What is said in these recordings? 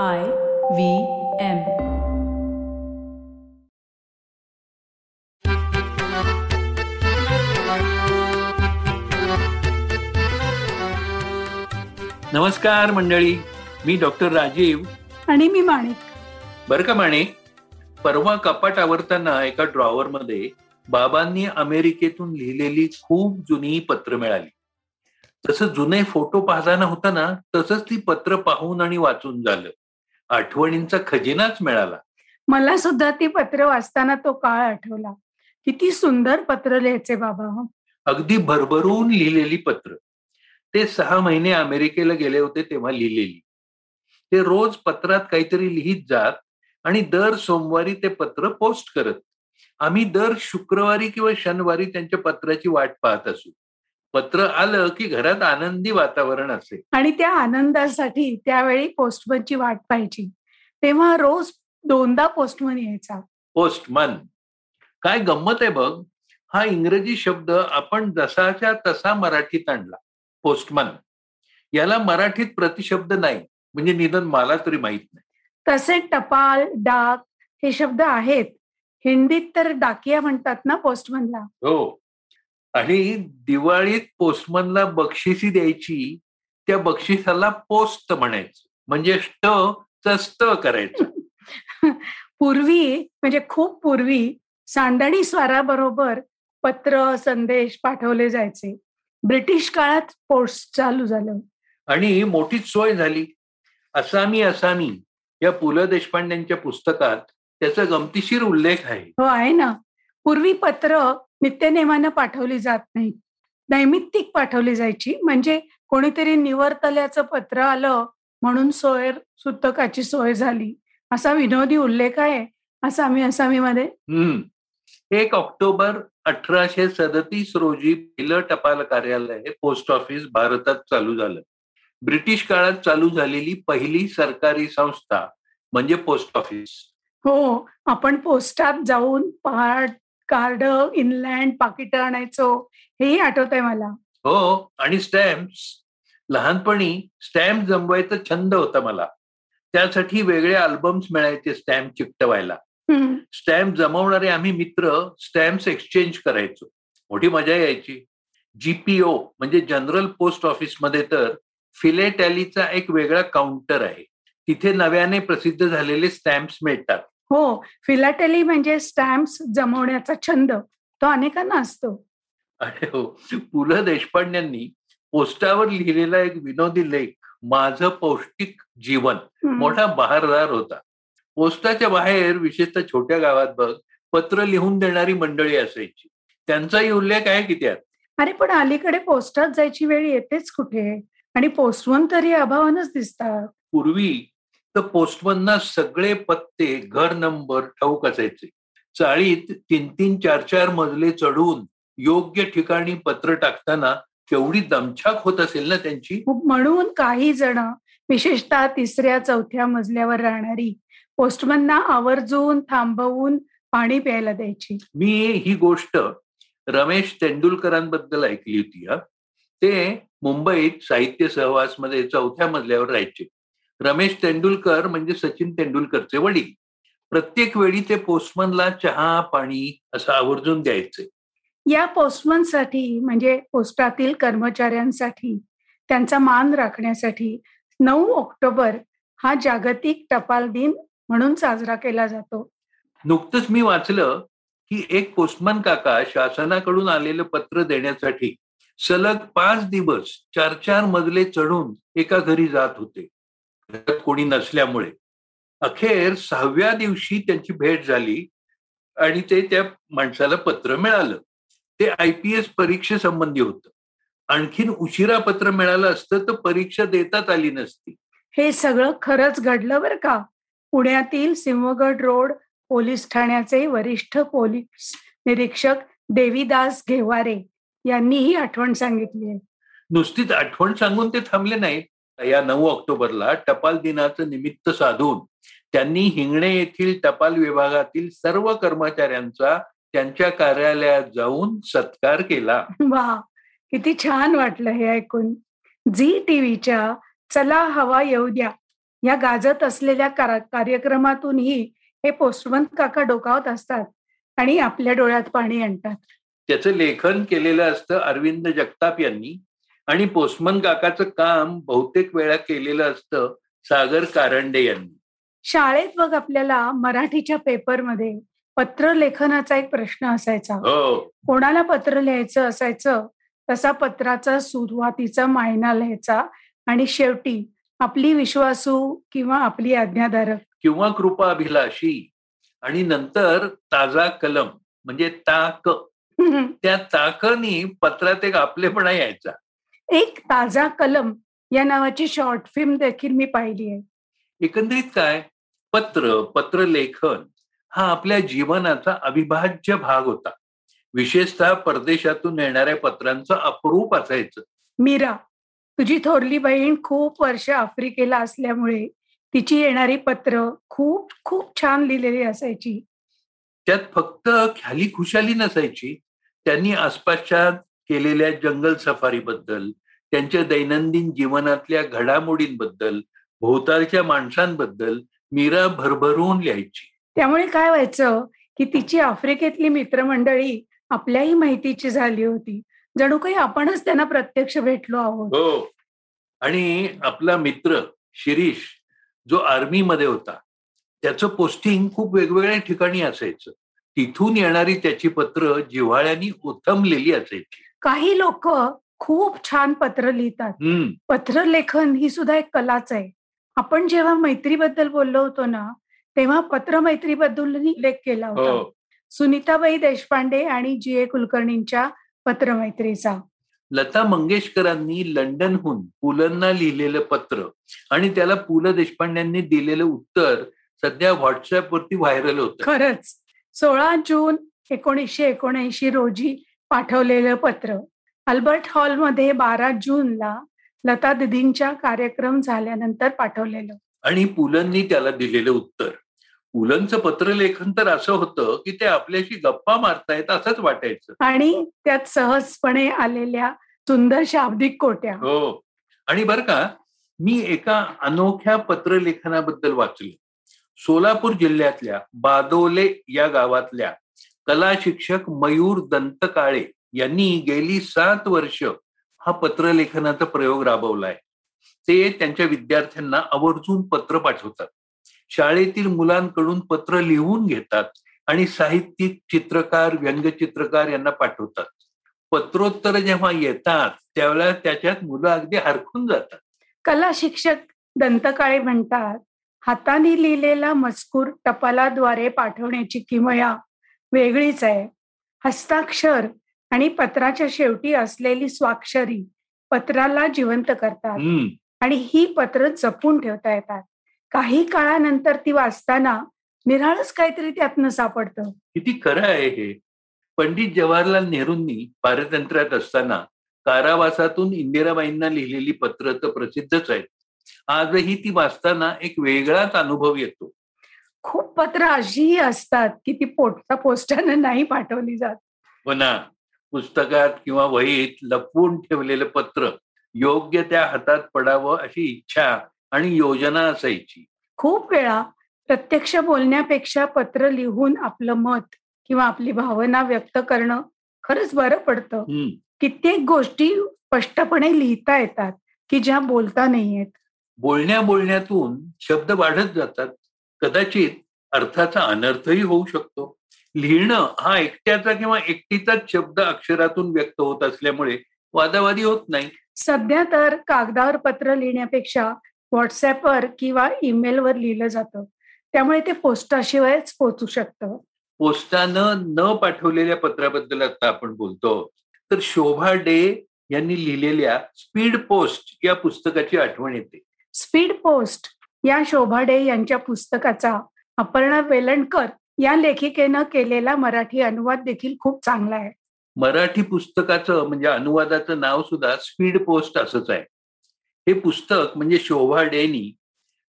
I V M. नमस्कार मंडळी. मी डॉक्टर राजीव. आणि मी माणिक. बरं का माणिक? परवा कपाट आवरताना एका ड्रॉवर मध्ये बाबांनी अमेरिकेतून लिहिलेली खूप जुनी पत्र मिळाली. तसं जुने फोटो पाहताना होता ना तसंच ती पत्र पाहून आणि वाचून झालं. आठवणींचा खजिनाच मिळाला. मला सुद्धा ती पत्र वाचताना तो काळ आठवला. किती सुंदर पत्र लिहायचे बाबा हं. अगदी भरभरून लिहिलेली पत्र. ते सहा महिने अमेरिकेला गेले होते तेव्हा लिहिलेली. ते रोज पत्रात काहीतरी लिहित जात आणि दर सोमवारी ते पत्र पोस्ट करत. आम्ही दर शुक्रवारी किंवा शनिवारी त्यांच्या पत्राची वाट पाहत असू. पत्र आलं की घरात आनंदी वातावरण असे आणि त्या आनंदासाठी त्यावेळी पोस्टमनची वाट पाहायची. तेव्हा रोज दोनदा पोस्टमन यायचा. पोस्टमन. काय गंमत आहे बघ. हा इंग्रजी शब्द आपण जसाच्या तसा मराठीत आणला. पोस्टमन. याला मराठीत प्रतिशब्द नाही. म्हणजे निदान मला तरी माहीत नाही. तसे टपाल डाक हे शब्द आहेत. हिंदीत तर डाकिया म्हणतात ना पोस्टमनला? हो. आणि दिवाळीत पोस्टमनला बक्षिसी द्यायची त्या बक्षिसाला पोस्ट म्हणायचं. म्हणजे स्ट स्त करायचं. पूर्वी म्हणजे खूप पूर्वी सांडणी स्वाराबरोबर पत्र संदेश पाठवले जायचे. ब्रिटिश काळात पोस्ट चालू झालं. आणि मोठीच सोय झाली. असामी असामी या पु ल देशपांड्यांच्या पुस्तकात त्याचा गमतीशीर उल्लेख आहे. हो आहे ना. पूर्वी पत्र नित्यनेमानं पाठवली जात नाही. नैमित्तिक पाठवली जायची. म्हणजे कोणीतरी निवर्तल्याचं पत्र आलं म्हणून सोय सुतकाची सोय झाली. असा विनोदी उल्लेख आहे आसामी आसामीमध्ये हम्म. एक ऑक्टोबर अठराशे सदतीस रोजी पहिलं टपाल कार्यालय पोस्ट ऑफिस भारतात चालू झालं. ब्रिटिश काळात चालू झालेली पहिली सरकारी संस्था म्हणजे पोस्ट ऑफिस. हो आपण पोस्टात जाऊन पार्ट कार्ड इनलँड पाकिट आणायचो हेही आठवत आहे मला. हो आणि स्टॅम्प्स. लहानपणी स्टॅम्प जमवायचा छंद होता मला. त्यासाठी वेगळे अल्बम्स मिळायचे स्टॅम्प चिकटवायला. स्टॅम्प जमवणारे आम्ही मित्र स्टॅम्प्स एक्सचेंज करायचो. मोठी मजा यायची. जीपीओ म्हणजे जनरल पोस्ट ऑफिसमध्ये तर फिलेटॅलीचा एक वेगळा काउंटर आहे. तिथे नव्याने प्रसिद्ध झालेले स्टॅम्प्स मिळतात. हो फिलाटेली म्हणजे स्टॅम्प्स जमवण्याचा छंद तो अनेकांना असतो. आणि हो. पु ल देशपांड्यांनी पोस्टावर लिहिलेला एक विनोदी लेख माझं पौष्टिक जीवन. मोठा बहारदार होता. पोस्टाच्या बाहेर विशेषतः छोट्या गावात बघ पत्र लिहून देणारी मंडळी असायची. त्यांचाही उल्लेख आहे की त्यात? अरे पण अलीकडे पोस्टात जायची वेळ येतेच कुठे? आणि पोस्टमन तरी अभावानच दिसतात. पूर्वी तर पोस्टमनना सगळे पत्ते घर नंबर ठाऊक असायचे. चाळीत तीन तीन चार चार मजले चढून योग्य ठिकाणी पत्र टाकताना केवढी दमछाक होत असेल ना त्यांची? म्हणून काही जण विशेषतः तिसऱ्या चौथ्या मजल्यावर राहणारी पोस्टमनना आवर्जून थांबवून पाणी प्यायला द्यायची. मी ही गोष्ट रमेश तेंडुलकरांबद्दल ऐकली होती हा. ते मुंबईत साहित्य सहवासमध्ये चौथ्या मजल्यावर राहायचे. रमेश तेंडुलकर म्हणजे सचिन तेंडुलकरचे वडील. प्रत्येक वेळी ते पोस्टमनला चहा पाणी असं आवर्जून द्यायचे. या पोस्टमनसाठी म्हणजे पोस्टातील कर्मचाऱ्यांसाठी त्यांचा मान राखण्यासाठी नऊ ऑक्टोबर हा जागतिक टपाल दिन म्हणून साजरा केला जातो. नुकतंच मी वाचलं की एक पोस्टमन काका शासनाकडून आलेलं पत्र देण्यासाठी सलग पाच दिवस चार चार मजले चढून एका घरी जात होते. घरात कोणी नसल्यामुळे. अखेर सहाव्या दिवशी त्यांची भेट झाली आणि ते त्या माणसाला पत्र मिळालं. ते आय पी एस परीक्षेसंबंधी होतं. आणखीन उशिरा पत्र मिळालं असतं तर परीक्षा देतात आली नसती. हे सगळं खरंच घडलं बरं का? पुण्यातील सिंहगड रोड पोलीस ठाण्याचे वरिष्ठ पोलीस निरीक्षक देवीदास घेवारे यांनी ही आठवण सांगितली आहे. नुसतीच आठवण सांगून ते थांबले नाहीत. या नऊ ऑक्टोबरला टपाल दिनाचं निमित्त साधून त्यांनी हिंगणे येथील टपाल विभागातील सर्व कर्मचाऱ्यांचा त्यांच्या कार्यालयात जाऊन सत्कार केला. वा किती छान वाटलं हे ऐकून. झी टीव्हीच्या चला हवा येऊ द्या या गाजत असलेल्या कार- कार्यक्रमातूनही हे पोस्टमन काका डोकावत असतात आणि आपल्या डोळ्यात पाणी आणतात. त्याचं लेखन केलेलं असतं अरविंद जगताप यांनी. आणि पोस्टमन काकाचं काम बहुतेक वेळा केलेलं असतं सागर कारंडे यांनी. शाळेत बघ आपल्याला मराठीच्या पेपरमध्ये पत्र लेखनाचा एक प्रश्न असायचा. हो. कोणाला पत्र लिहायचं असायचं तसा पत्राचा सुरुवातीचा मायना लिहायचा आणि शेवटी आपली विश्वासू किंवा आपली आज्ञाधारक. किंवा कृपा अभिलाषी. आणि नंतर ताजा कलम म्हणजे ताक. त्या ताकनी पत्रात एक आपलेपणा यायचा. एक ताजा कलम या नावाची शॉर्ट फिल्म देखील मी पाहिली आहे. एकंदरीत काय? पत्र पत्र लेखन हा आपल्या जीवनाचा अविभाज्य भाग होता. विशेषतः परदेशातून येणाऱ्या पत्रांचं अपरूप असायचं. मीरा तुझी थोरली बहीण खूप वर्ष आफ्रिकेला असल्यामुळे तिची येणारी पत्र खूप खूप छान लिहिलेली असायची. त्यात फक्त ख्याली खुशाली नसायची. त्यांनी आसपासच्या केलेल्या जंगल सफारीबद्दल त्यांच्या दैनंदिन जीवनातल्या घडामोडींबद्दल भोवतालच्या माणसांबद्दल मीरा भरभरून लिहायची. त्यामुळे काय व्हायचं की तिची आफ्रिकेतली मित्रमंडळी आपल्याही माहितीची झाली होती. जणू काही आपणच त्यांना प्रत्यक्ष भेटलो आहोत. हो. आणि आपला मित्र शिरीष जो आर्मीमध्ये होता त्याचं पोस्टिंग खूप वेगवेगळ्या ठिकाणी असायचं. तिथून येणारी त्याची पत्र जिव्हाळ्यानी उथमलेली असायची. काही लोक खूप छान पत्र लिहितात. पत्र लेखन ही सुद्धा एक कलाच आहे. आपण जेव्हा मैत्रीबद्दल बोललो होतो ना तेव्हा पत्र मैत्रीबद्दल उल्लेख केला होता. हो. सुनीताबाई देशपांडे आणि जी ए कुलकर्णींच्या पत्रमैत्रीचा. लता मंगेशकरांनी लंडनहून पुलंना लिहिलेलं पत्र आणि त्याला पु ल देशपांड्यांनी दिलेलं उत्तर सध्या व्हॉट्सअपवरती व्हायरल होतं खरंच. सोळा जून एकोणीसशे एकोणऐंशी रोजी पाठवलेलं पत्र. अल्बर्ट हॉलमध्ये बारा जूनला लता दिदींच्या कार्यक्रम झाल्यानंतर पाठवलेलं. आणि पुलंनी त्याला दिलेलं उत्तर. पुलंचं पत्रलेखन तर असं होतं की ते आपल्याशी गप्पा मारतायत असंच वाटायचं. आणि त्यात सहजपणे आलेल्या सुंदर शाब्दिक कोट्या. हो. आणि बर का मी एका अनोख्या पत्रलेखनाबद्दल वाचले. सोलापूर जिल्ह्यातल्या बादोले या गावातल्या कला शिक्षक मयूर दंतकाळे यांनी गेली सात वर्ष हा पत्रलेखनाचा प्रयोग राबवलाय. ते त्यांच्या विद्यार्थ्यांना आवर्जून पत्र पाठवतात. शाळेतील मुलांकडून पत्र लिहून घेतात आणि साहित्यिक चित्रकार व्यंगचित्रकार यांना पाठवतात. पत्रोत्तर जेव्हा येतात त्यावेळेला त्याच्यात मुलं अगदी हरखून जातात. कला शिक्षक दंतकाळे म्हणतात हाताने लिहिलेला मजकूर टपालाद्वारे पाठवण्याची किमया वेगळीच आहे. हस्ताक्षर आणि पत्राच्या शेवटी असलेली स्वाक्षरी पत्राला जिवंत करतात. आणि ही पत्र जपून ठेवता येतात. काही काळानंतर ती वाचताना निराळच काहीतरी त्यातनं सापडतं. किती खरं आहे हे. पंडित जवाहरलाल नेहरूंनी पारतंत्र्यात असताना कारावासातून इंदिराबाईंना लिहिलेली पत्र तर प्रसिद्धच आहेत. आजही ती वाचताना एक वेगळाच अनुभव येतो. खूप पत्र अशीही असतात की ती पोटच्या पोस्टानं नाही पाठवली जात. हो ना. पुस्तकात किंवा वहीत लपवून ठेवलेलं पत्र योग्य त्या हातात पडावं अशी इच्छा आणि योजना असायची. खूप वेळा प्रत्यक्ष बोलण्यापेक्षा पत्र लिहून आपलं मत किंवा आपली भावना व्यक्त करणं खरंच बरं पडतं. कित्येक गोष्टी स्पष्टपणे लिहिता येतात की ज्या बोलता नाही येत बोलण्या बोलण्यातून शब्द वाढत जातात. कदाचित अर्थाचा अनर्थही होऊ शकतो. लिहिणं हा एकट्याचा किंवा एकटीचाच शब्द अक्षरातून व्यक्त होत असल्यामुळे वादावादी होत नाही. सध्या तर कागदावर पत्र लिहिण्यापेक्षा व्हॉट्सअपवर किंवा ईमेलवर लिहिलं जातं. त्यामुळे ते पोस्टाशिवायच पोहोचू शकतं. पोस्टानं न पाठवलेल्या पत्राबद्दल आता आपण बोलतो. तर शोभा डे यांनी लिहिलेल्या स्पीड पोस्ट या पुस्तकाची आठवण येते. स्पीड पोस्ट या शोभा डे यांच्या पुस्तकाचा अपर्णा वेलणकर या लेखिकेनं केलेला मराठी अनुवाद देखील खूप चांगला आहे. मराठी पुस्तकाचं म्हणजे अनुवादाचं नाव सुद्धा स्पीड पोस्ट असंच आहे. हे पुस्तक म्हणजे शोभा डेनी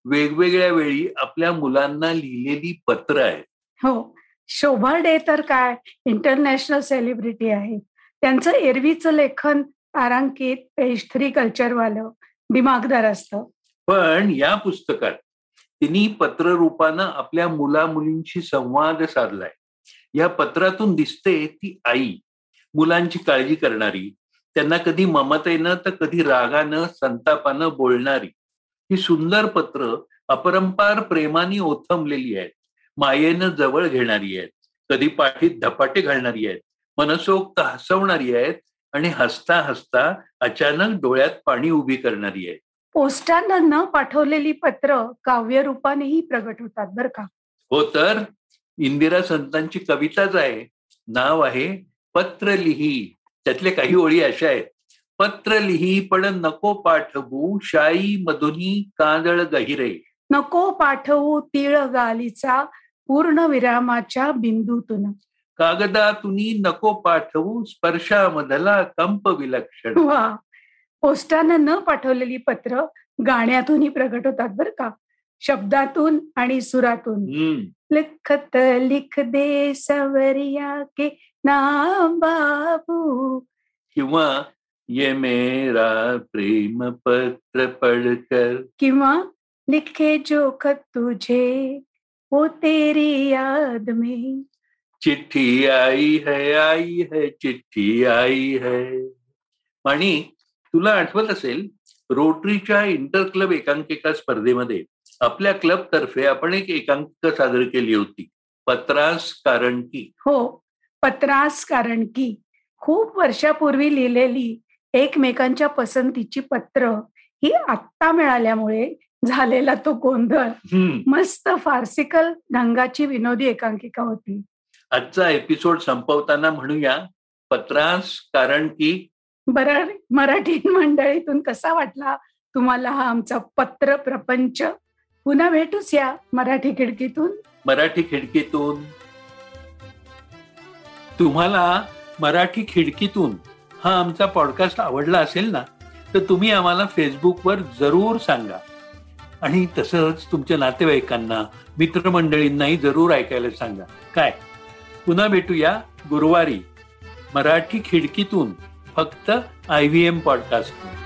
वेगवेगळ्या वेळी आपल्या मुलांना लिहिलेली पत्र आहेत हो शोभा डे तर काय? इंटरनॅशनल सेलिब्रिटी आहे. त्यांचं एरवीचं लेखन तारांकित पेज थ्री कल्चरवालं दिमागदार असतं. पण या पुस्तकात तिने पत्ररूपानं आपल्या मुला मुलींशी संवाद साधलाय. या पत्रातून दिसते ती आई मुलांची काळजी करणारी त्यांना कधी ममतेनं तर कधी रागानं संतापानं बोलणारी. ही सुंदर पत्र अपरंपार प्रेमाने ओथंबलेली आहेत मायेनं जवळ घेणारी आहेत कधी पाठीत धपाटे घालणारी आहेत मनसोक्त हसवणारी आहेत आणि हसता हसता अचानक डोळ्यात पाणी उभी करणारी आहेत. पोस्टानं न पाठवलेली पत्र काव्य रूपानेही प्रगट होतात बर का? हो तर? इंदिरा संतांची कविताच आहे नाव आहे पत्र लिही. त्यातले काही ओळी अशा आहेत. पत्र लिही पण नको पाठवू शाई मधुनी कांदळ गहिरे. नको पाठवू तीळ गालीचा पूर्ण विरामाच्या बिंदूतून. कागदातुनी नको पाठवू स्पर्शामधला कंप विलक्षण. वा! पोस्टानं न पाठवलेली पत्र गाण्यातूनही प्रगट होतात बर का. शब्दातून आणि सुरातून. लिखत लिख दे सवरिया के नाम बाबू. किंवा ये मेरा प्रेम पत्र पढ़कर. किंवा लिखे जो खत तुझे वो तेरी याद में. चिट्ठी आई है आई है चिट्ठी आई है. आणि तुला आठवत असेल रोटरीच्या इंटर क्लब एकांकिका स्पर्धेमध्ये आपल्या क्लब तर्फे आपण एक एकांकिका सादर केली होती पत्रास कारण की. हो पत्रास कारण की. खूप वर्षापूर्वी लिहिलेली एकमेकांच्या पसंतीची पत्र ही आत्ता मिळाल्यामुळे झालेला तो गोंधळ. मस्त फार्सिकल ढंगाची विनोदी एकांकिका होती. आजचा एपिसोड संपवताना म्हणूया पत्रास कारण की बरं मराठी मंडळीतून कसा वाटला तुम्हाला हा आमचा पत्र प्रपंच? पुन्हा भेटूच या मराठी खिडकीतून. मराठी खिडकीतून. तुम्हाला मराठी खिडकीतून हा आमचा पॉडकास्ट आवडला असेल ना तर तुम्ही आम्हाला फेसबुकवर जरूर सांगा. आणि तसंच तुमच्या नातेवाईकांना मित्रमंडळींनाही जरूर ऐकायला सांगा. काय? पुन्हा भेटूया गुरुवारी. मराठी खिडकीतून. फक्त आय व्ही एम पॉडकास्ट